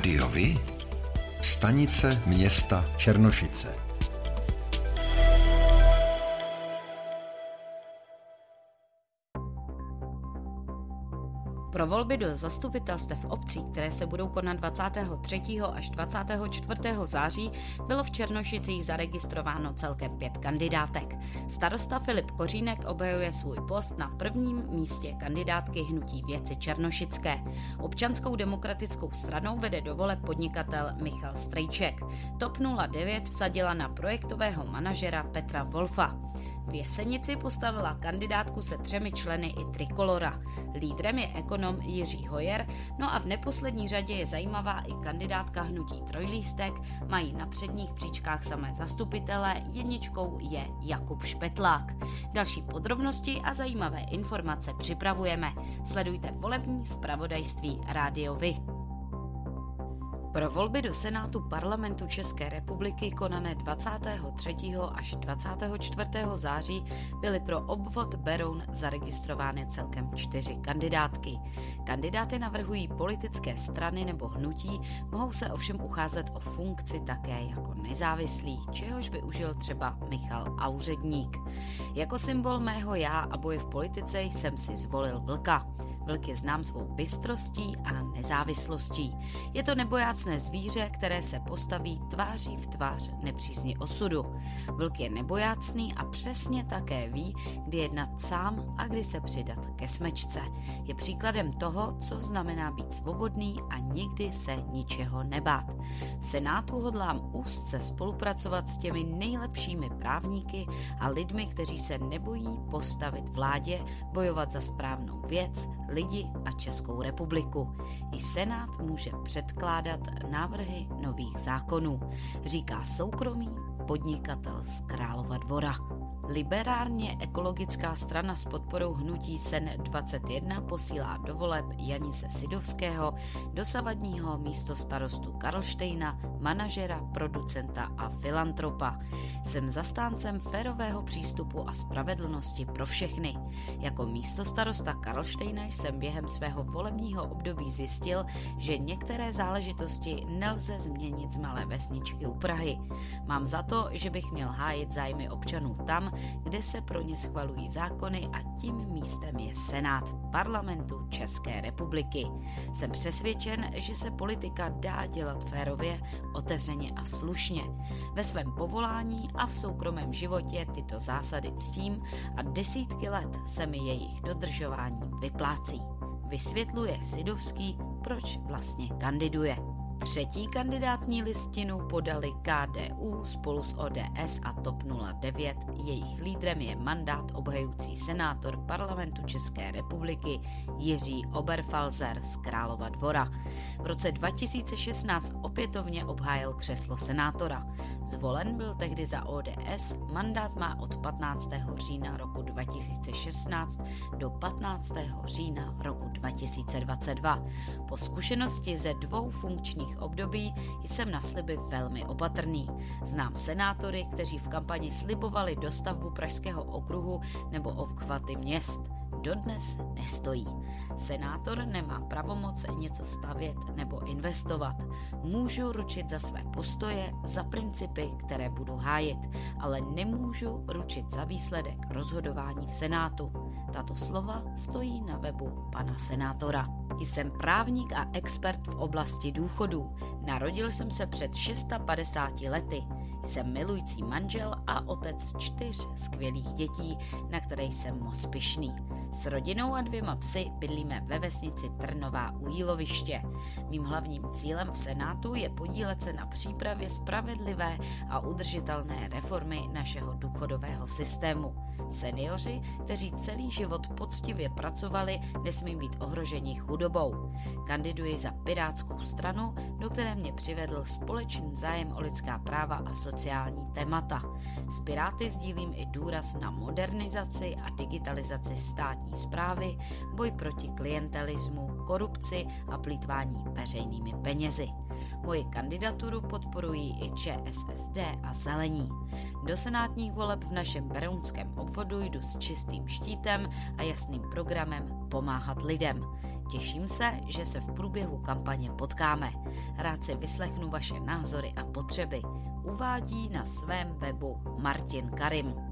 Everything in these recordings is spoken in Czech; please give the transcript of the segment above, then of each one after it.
Rádiovi? Stanice města Černošice. Pro volby do zastupitelstev obcí, které se budou konat 23. až 24. září, bylo v Černošicích zaregistrováno celkem pět kandidátek. Starosta Filip Kořínek obhajuje svůj post na prvním místě kandidátky Hnutí věci Černošické. Občanskou demokratickou stranou vede do voleb podnikatel Michal Strejček. TOP 09 vsadila na projektového manažera Petra Wolfa. V Jesenici postavila kandidátku se třemi členy i Trikolora. Lídrem je ekonom Jiří Hojer, no a v neposlední řadě je zajímavá i kandidátka hnutí Trojlístek, mají na předních příčkách samé zastupitele, jedničkou je Jakub Špetlák. Další podrobnosti a zajímavé informace připravujeme. Sledujte volební zpravodajství Rádio Vy. Pro volby do Senátu parlamentu České republiky konané 23. až 24. září byly pro obvod Beroun zaregistrovány celkem čtyři kandidátky. Kandidáty navrhují politické strany nebo hnutí, mohou se ovšem ucházet o funkci také jako nezávislí, čehož využil třeba Michal Auředník. Jako symbol mého já a boje v politice jsem si zvolil vlka. Vlk je znám svou bystrostí a nezávislostí. Je to nebojácné zvíře, které se postaví tváří v tvář nepřízni osudu. Vlk je nebojácný a přesně také ví, kdy jednat sám a kdy se přidat ke smečce. Je příkladem toho, co znamená být svobodný a nikdy se ničeho nebát. V Senátu hodlám úzce spolupracovat s těmi nejlepšími právníky a lidmi, kteří se nebojí postavit vládě, bojovat za správnou věc, a Českou republiku. I Senát může předkládat návrhy nových zákonů, říká soukromý podnikatel z Králova dvora. Liberárně ekologická strana s podporou hnutí SEN 21 posílá do voleb Janise Sidovského, dosavadního místo starostu Karlštejna, manažera, producenta a filantropa. Jsem zastáncem férového přístupu a spravedlnosti pro všechny. Jako místo starosta Karlštejna jsem během svého volebního období zjistil, že některé záležitosti nelze změnit z malé vesničky u Prahy. Mám za to, že bych měl hájit zájmy občanů tam, kde se pro ně schvalují zákony a tím místem je Senát parlamentu České republiky. Jsem přesvědčen, že se politika dá dělat férově, otevřeně a slušně. Ve svém povolání a v soukromém životě tyto zásady ctím a desítky let se mi jejich dodržování vyplácí. Vysvětluje Sidovský, proč vlastně kandiduje. Třetí kandidátní listinu podali KDU spolu s ODS a TOP 09. Jejich lídrem je mandát obhajující senátor parlamentu České republiky Jiří Oberfalzer z Králova dvora. V roce 2016 opětovně obhájil křeslo senátora. Zvolen byl tehdy za ODS, mandát má od 15. října roku 2016 do 15. října roku 2022. Po zkušenosti ze dvou funkčních období jsem na sliby velmi opatrný. Znám senátory, kteří v kampani slibovali dostavbu Pražského okruhu nebo obchvaty měst. Dodnes nestojí. Senátor nemá pravomoc něco stavět nebo investovat. Můžu ručit za své postoje, za principy, které budu hájit, ale nemůžu ručit za výsledek rozhodování v Senátu. Tato slova stojí na webu pana senátora. Jsem právník a expert v oblasti důchodů. Narodil jsem se před 650 lety. Jsem milující manžel a otec čtyř skvělých dětí, na které jsem moc pyšný. S rodinou a dvěma psy bydlíme ve vesnici Trnová u Jíloviště. Mým hlavním cílem v Senátu je podílet se na přípravě spravedlivé a udržitelné reformy našeho důchodového systému. Seniori, kteří celý život poctivě pracovali, nesmí být ohroženi chudobou. Kandiduji za Pirátskou stranu, do které mě přivedl společný zájem o lidská práva a sociální témata. S Piráty sdílím i důraz na modernizaci a digitalizaci státní zprávy, boj proti klientelismu, korupci a plítvání veřejnými penězi. Moji kandidaturu podporují i ČSSD a Zelení. Do senátních voleb v našem berounském obvodu jdu s čistým štítem a jasným programem pomáhat lidem. Těším se, že se v průběhu kampaně potkáme. Rád si vyslechnu vaše názory a potřeby. Uvádí na svém webu Martin Karim.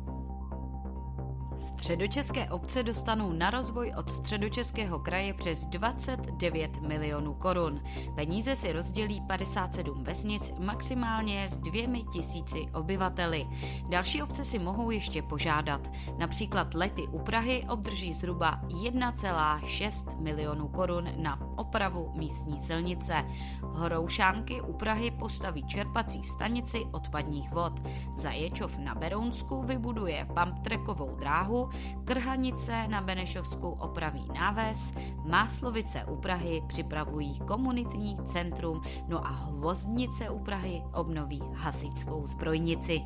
Středočeské obce dostanou na rozvoj od středočeského kraje přes 29 milionů korun. Peníze si rozdělí 57 vesnic maximálně s dvěmi tisíci obyvateli. Další obce si mohou ještě požádat. Například Lety u Prahy obdrží zhruba 1,6 milionů korun na opravu místní silnice. Horoušánky u Prahy postaví čerpací stanici odpadních vod. Zaječov na Berounsku vybuduje pumptrackovou dráhu Prahu, Krhanice na Benešovsku opraví náves, Máslovice u Prahy připravují komunitní centrum, no a Hvozdnice u Prahy obnoví hasičskou zbrojnici.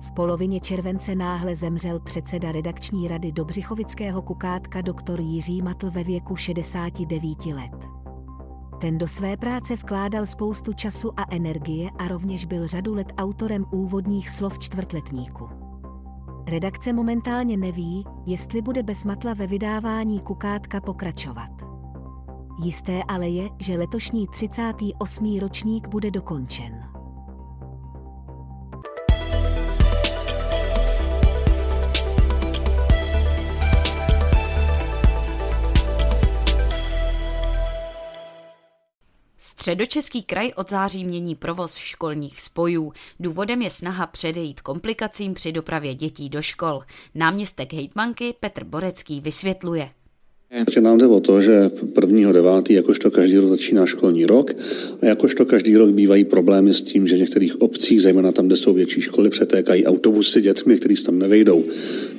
V polovině července náhle zemřel předseda redakční rady Dobřichovického kukátka doktor Jiří Matl ve věku 69 let. Ten do své práce vkládal spoustu času a energie a rovněž byl řadu let autorem úvodních slov čtvrtletníku. Redakce momentálně neví, jestli bude bez matla ve vydávání kukátka pokračovat. Jisté ale je, že letošní 38. ročník bude dokončen. Středočeský kraj od září mění provoz školních spojů. Důvodem je snaha předejít komplikacím při dopravě dětí do škol. Náměstek hejtmanky Petr Borecký vysvětluje. Takže nám jde o to, že 1.9. jakožto každý rok začíná školní rok a jakožto každý rok bývají problémy s tím, že v některých obcích, zejména tam, kde jsou větší školy, přetékají autobusy dětmi, kteří tam nevejdou.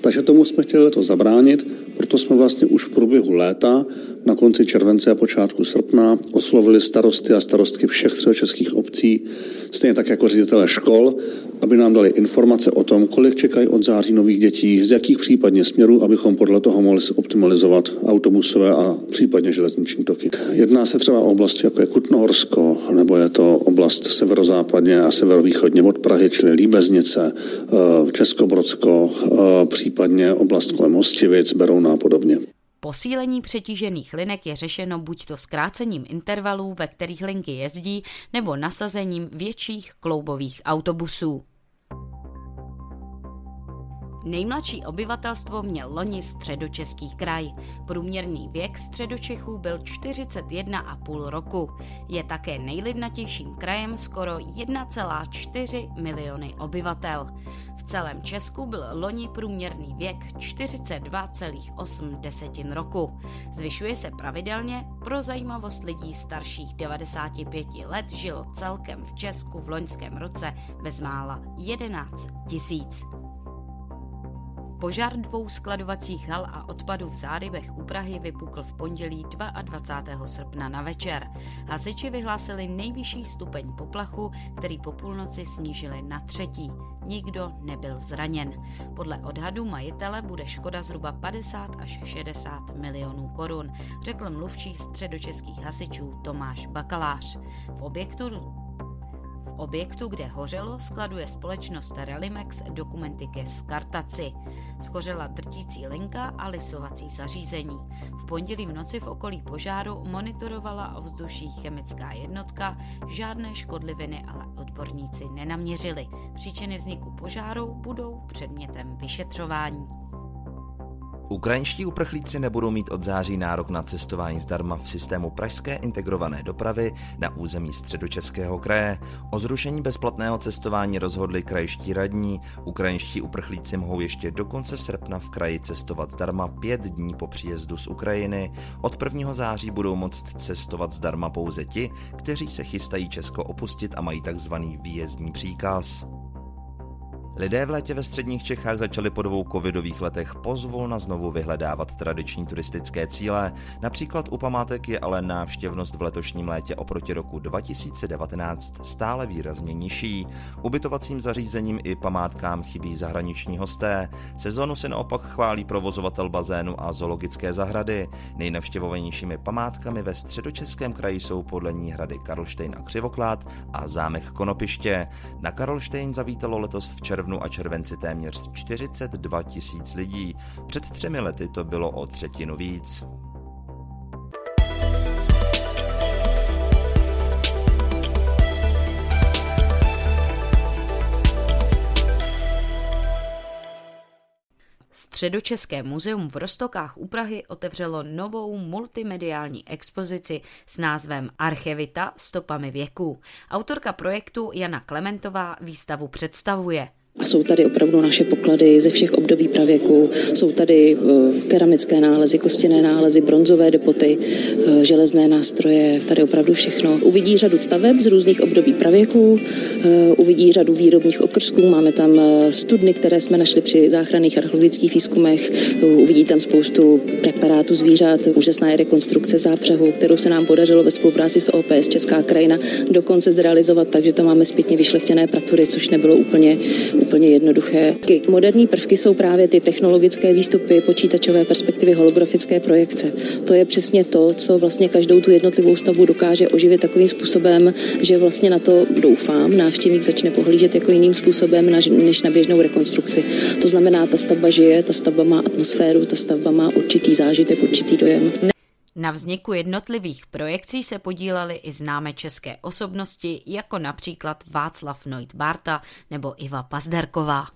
Takže tomu jsme chtěli to zabránit, proto jsme vlastně už v průběhu léta na konci července a počátku srpna oslovili starosty a starostky všech českých obcí, stejně tak jako ředitele škol, aby nám dali informace o tom, kolik čekají od září nových dětí, z jakých případně směrů, abychom podle toho mohli optimalizovat autobusové a případně železniční toky. Jedná se třeba o oblasti jako je Kutnohorsko, nebo je to oblast severozápadně a severovýchodně od Prahy, čili Líbeznice, eh, Českobrodsko, eh, případně oblast kolem Hostivic, Berouna a podobně. Posílení přetížených linek je řešeno buď to zkrácením intervalů, ve kterých linky jezdí, nebo nasazením větších kloubových autobusů. Nejmladší obyvatelstvo měl loni středočeský kraj. Průměrný věk středočechů byl 41,5 roku. Je také nejlidnatějším krajem skoro 1,4 miliony obyvatel. V celém Česku byl loni průměrný věk 42,8 roku. Zvyšuje se pravidelně, pro zajímavost lidí starších 95 let žilo celkem v Česku v loňském roce bezmála 11 tisíc. Požár dvou skladovacích hal a odpadu v Zárybech u Prahy vypukl v pondělí 22. srpna na večer. Hasiči vyhlásili nejvyšší stupeň poplachu, který po půlnoci snížili na třetí. Nikdo nebyl zraněn. Podle odhadu majitele bude škoda zhruba 50 až 60 milionů korun, řekl mluvčí středočeských hasičů Tomáš Bakalář. V objektu objektu, kde hořelo, skladuje společnost Relimex dokumenty ke skartaci. Schořela drtící linka a lisovací zařízení. V pondělí v noci v okolí požáru monitorovala ovzduší chemická jednotka, žádné škodliviny ale odborníci nenaměřili. Příčiny vzniku požáru budou předmětem vyšetřování. Ukrajinští uprchlíci nebudou mít od září nárok na cestování zdarma v systému pražské integrované dopravy na území středočeského kraje. O zrušení bezplatného cestování rozhodli krajští radní. Ukrajinští uprchlíci mohou ještě do konce srpna v kraji cestovat zdarma pět dní po příjezdu z Ukrajiny. Od 1. září budou moct cestovat zdarma pouze ti, kteří se chystají Česko opustit a mají takzvaný výjezdní příkaz. Lidé v létě ve středních Čechách začali po dvou covidových letech pozvolna znovu vyhledávat tradiční turistické cíle. Například u památek je ale návštěvnost v letošním létě oproti roku 2019 stále výrazně nižší. Ubytovacím zařízením i památkám chybí zahraniční hosté. Sezonu se naopak chválí provozovatel bazénu a zoologické zahrady. Nejnavštěvovanějšími památkami ve středočeském kraji jsou podle ní hrady Karlštejn a Křivoklát a zámek Konopiště. Na Karlštejn zavítalo letos v červnu červnu a červenci téměř 42 tisíc lidí. Před třemi lety to bylo o třetinu víc. Středočeské muzeum v Rostokách u Prahy otevřelo novou multimediální expozici s názvem Archevita stopami věků. Autorka projektu Jana Klementová výstavu představuje. A jsou tady opravdu naše poklady ze všech období pravěku. Jsou tady eh, keramické nálezy, kostěné nálezy, bronzové depoty, eh, železné nástroje, tady opravdu všechno. Uvidí řadu staveb z různých období pravěku, eh, uvidí řadu výrobních okrsků, máme tam studny, které jsme našli při záchranných archeologických výzkumech, uvidí tam spoustu preparátů zvířat, úžasná je rekonstrukce zápřehu, kterou se nám podařilo ve spolupráci s OPS Česká krajina dokonce zrealizovat, takže tam máme zpětně vyšlechtěné pratury, což nebylo úplně úplně jednoduché. Moderní prvky jsou právě ty technologické výstupy, počítačové perspektivy, holografické projekce. To je přesně to, co vlastně každou tu jednotlivou stavbu dokáže oživit takovým způsobem, že vlastně na to doufám, návštěvník začne pohlížet jako jiným způsobem než na běžnou rekonstrukci. To znamená, ta stavba žije, ta stavba má atmosféru, ta stavba má určitý zážitek, určitý dojem. Na vzniku jednotlivých projekcí se podílely i známé české osobnosti, jako například Václav Noit Barta nebo Iva Pazderková.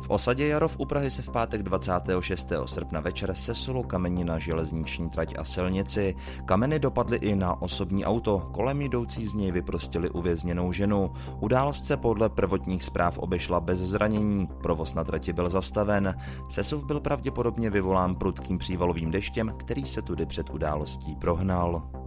V osadě Jarov u Prahy se v pátek 26. srpna večer sesulo kamení na železniční trať a silnici. Kameny dopadly i na osobní auto, kolem jdoucí z něj vyprostili uvězněnou ženu. Událost se podle prvotních zpráv obešla bez zranění, provoz na trati byl zastaven. Sesuv byl pravděpodobně vyvolán prudkým přívalovým deštěm, který se tudy před událostí prohnal.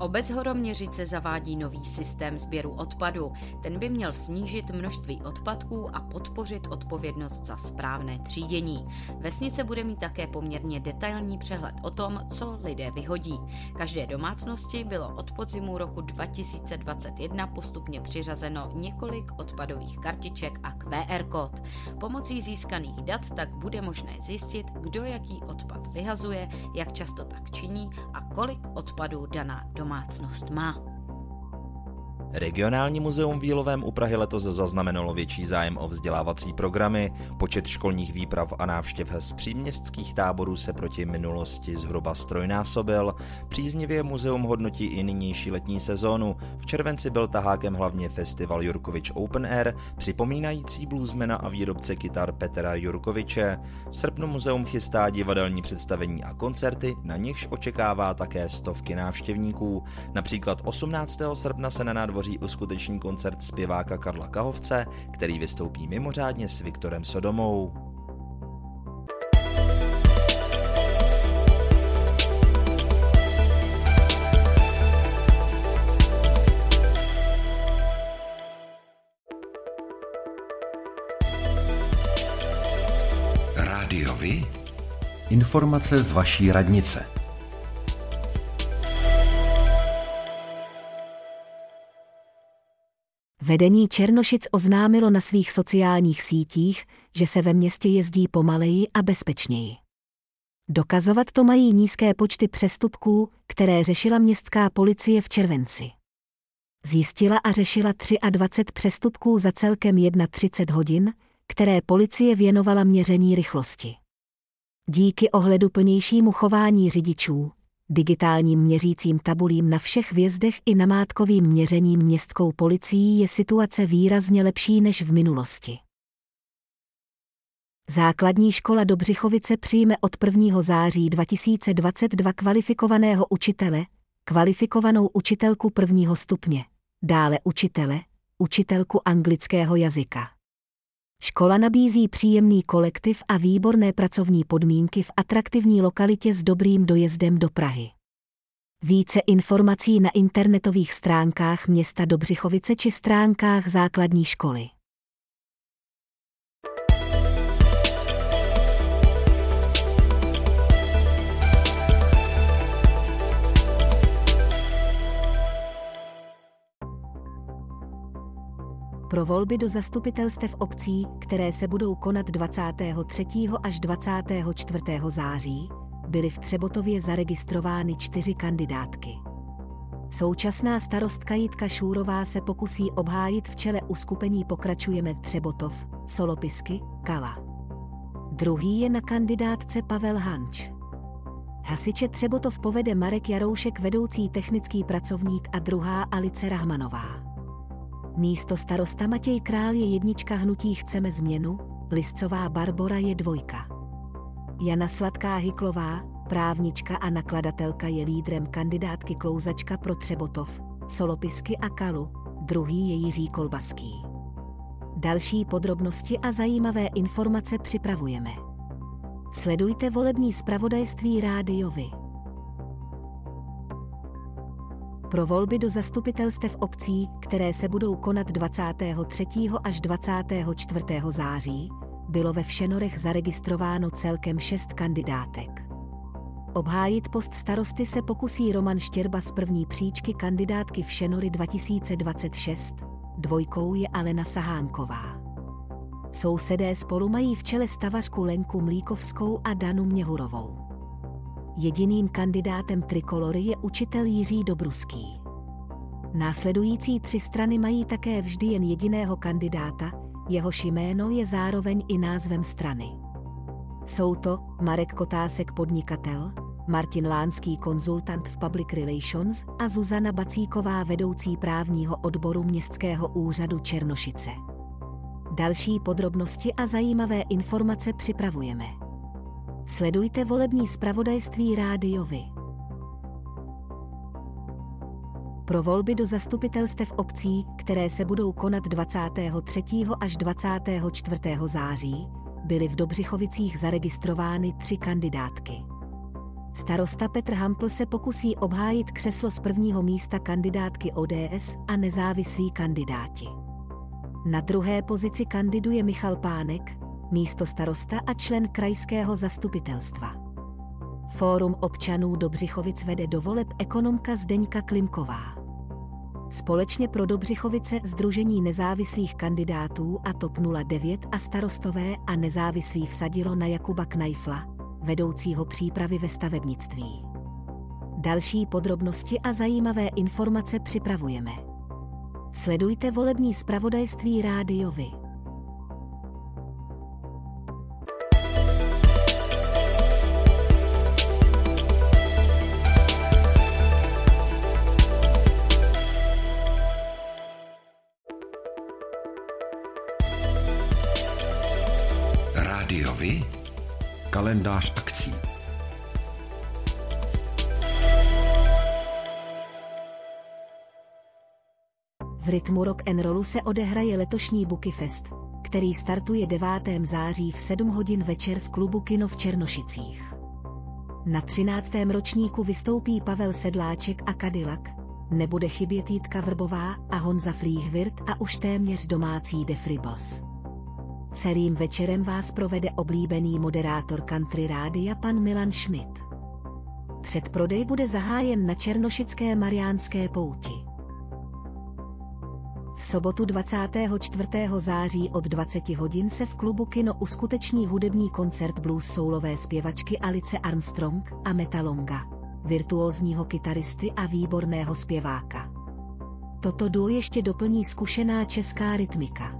Obec Horoměřice zavádí nový systém sběru odpadu. Ten by měl snížit množství odpadků a podpořit odpovědnost za správné třídění. Vesnice bude mít také poměrně detailní přehled o tom, co lidé vyhodí. Každé domácnosti bylo od podzimu roku 2021 postupně přiřazeno několik odpadových kartiček a QR kód. Pomocí získaných dat tak bude možné zjistit, kdo jaký odpad vyhazuje, jak často tak činí a kolik odpadů daná domácnost domácnost má. Regionální muzeum v Jílovém u Prahy letos zaznamenalo větší zájem o vzdělávací programy. Počet školních výprav a návštěv z příměstských táborů se proti minulosti zhruba strojnásobil. Příznivě muzeum hodnotí i nynější letní sezónu. V červenci byl tahákem hlavně festival Jurkovič Open Air, připomínající bluesmena a výrobce kytar Petra Jurkoviče. V srpnu muzeum chystá divadelní představení a koncerty, na nichž očekává také stovky návštěvníků. Například 18. srpna se na nádvoří Nádvoří uskuteční koncert zpěváka Karla Kahovce, který vystoupí mimořádně s Viktorem Sodomou. Rádiovi? Informace z vaší radnice. Vedení Černošic oznámilo na svých sociálních sítích, že se ve městě jezdí pomaleji a bezpečněji. Dokazovat to mají nízké počty přestupků, které řešila městská policie v červenci. Zjistila a řešila 23 přestupků za celkem 31 hodin, které policie věnovala měření rychlosti. Díky ohleduplnějšímu chování řidičů, digitálním měřícím tabulím na všech vjezdech i namátkovým měřením městskou policií je situace výrazně lepší než v minulosti. Základní škola Dobřichovice přijme od 1. září 2022 kvalifikovaného učitele, kvalifikovanou učitelku prvního stupně, dále učitele, učitelku anglického jazyka. Škola nabízí příjemný kolektiv a výborné pracovní podmínky v atraktivní lokalitě s dobrým dojezdem do Prahy. Více informací na internetových stránkách města Dobřichovice či stránkách základní školy. Pro volby do zastupitelstev obcí, které se budou konat 23. až 24. září, byly v Třebotově zaregistrovány čtyři kandidátky. Současná starostka Jitka Šúrová se pokusí obhájit v čele uskupení Pokračujeme Třebotov, Solopisky, Kala. Druhý je na kandidátce Pavel Hanč. Hasiče Třebotov povede Marek Jaroušek, vedoucí technický pracovník a druhá Alice Rahmanová. Místo starosta Matěj Král je jednička hnutí Chceme změnu, Liscová Barbora je dvojka. Jana Sladká Hyklová, právnička a nakladatelka je lídrem kandidátky Klouzačka pro Třebotov, Solopisky a Kalu, druhý je Jiří Kolbaský. Další podrobnosti a zajímavé informace připravujeme. Sledujte volební zpravodajství rádiovi. Pro volby do zastupitelstev obcí, které se budou konat 23. až 24. září, bylo ve Všenorech zaregistrováno celkem šest kandidátek. Obhájit post starosty se pokusí Roman Štěrba z první příčky kandidátky Všenory 2026, dvojkou je Alena Sahánková. Sousedé spolu mají v čele stavařku Lenku Mlíkovskou a Danu Měhurovou. Jediným kandidátem trikolory je učitel Jiří Dobruský. Následující tři strany mají také vždy jen jediného kandidáta, jehož jméno je zároveň i názvem strany. Jsou to Marek Kotásek podnikatel, Martin Lánský konzultant v Public Relations a Zuzana Bacíková vedoucí právního odboru Městského úřadu Černošice. Další podrobnosti a zajímavé informace připravujeme. Sledujte volební zpravodajství rádiovi. Pro volby do zastupitelstev obcí, které se budou konat 23. až 24. září, byly v Dobřichovicích zaregistrovány tři kandidátky. Starosta Petr Hampl se pokusí obhájit křeslo z prvního místa kandidátky ODS a nezávislí kandidáti. Na druhé pozici kandiduje Michal Pánek, místo starosta a člen krajského zastupitelstva. Fórum občanů Dobřichovic vede do voleb ekonomka Zdeňka Klimková. Společně pro Dobřichovice Združení nezávislých kandidátů a TOP 09 a starostové a nezávislí vsadilo na Jakuba Knajfla, vedoucího přípravy ve stavebnictví. Další podrobnosti a zajímavé informace připravujeme. Sledujte volební zpravodajství rádiovi. Rádiovi? Kalendář akcí. V rytmu rock and rollu se odehraje letošní Buky Fest, který startuje 9. září v 7 hodin večer v klubu Kino v Černošicích. Na 13. ročníku vystoupí Pavel Sedláček a Cadillac, nebude chybět Jitka Vrbová a Honza Flíhvirt a už téměř domácí Defribos. Celým večerem vás provede oblíbený moderátor country rádia pan Milan Schmidt. Předprodej bude zahájen na Černošické Mariánské pouti. V sobotu 24. září od 20 hodin se v klubu Kino uskuteční hudební koncert blues soulové zpěvačky Alice Armstrong a Metalonga, virtuózního kytaristy a výborného zpěváka. Toto duo ještě doplní zkušená česká rytmika.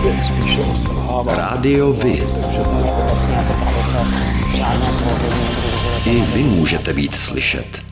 Příběh spíše o selhávání. Rádio Vy. I vy můžete být slyšet.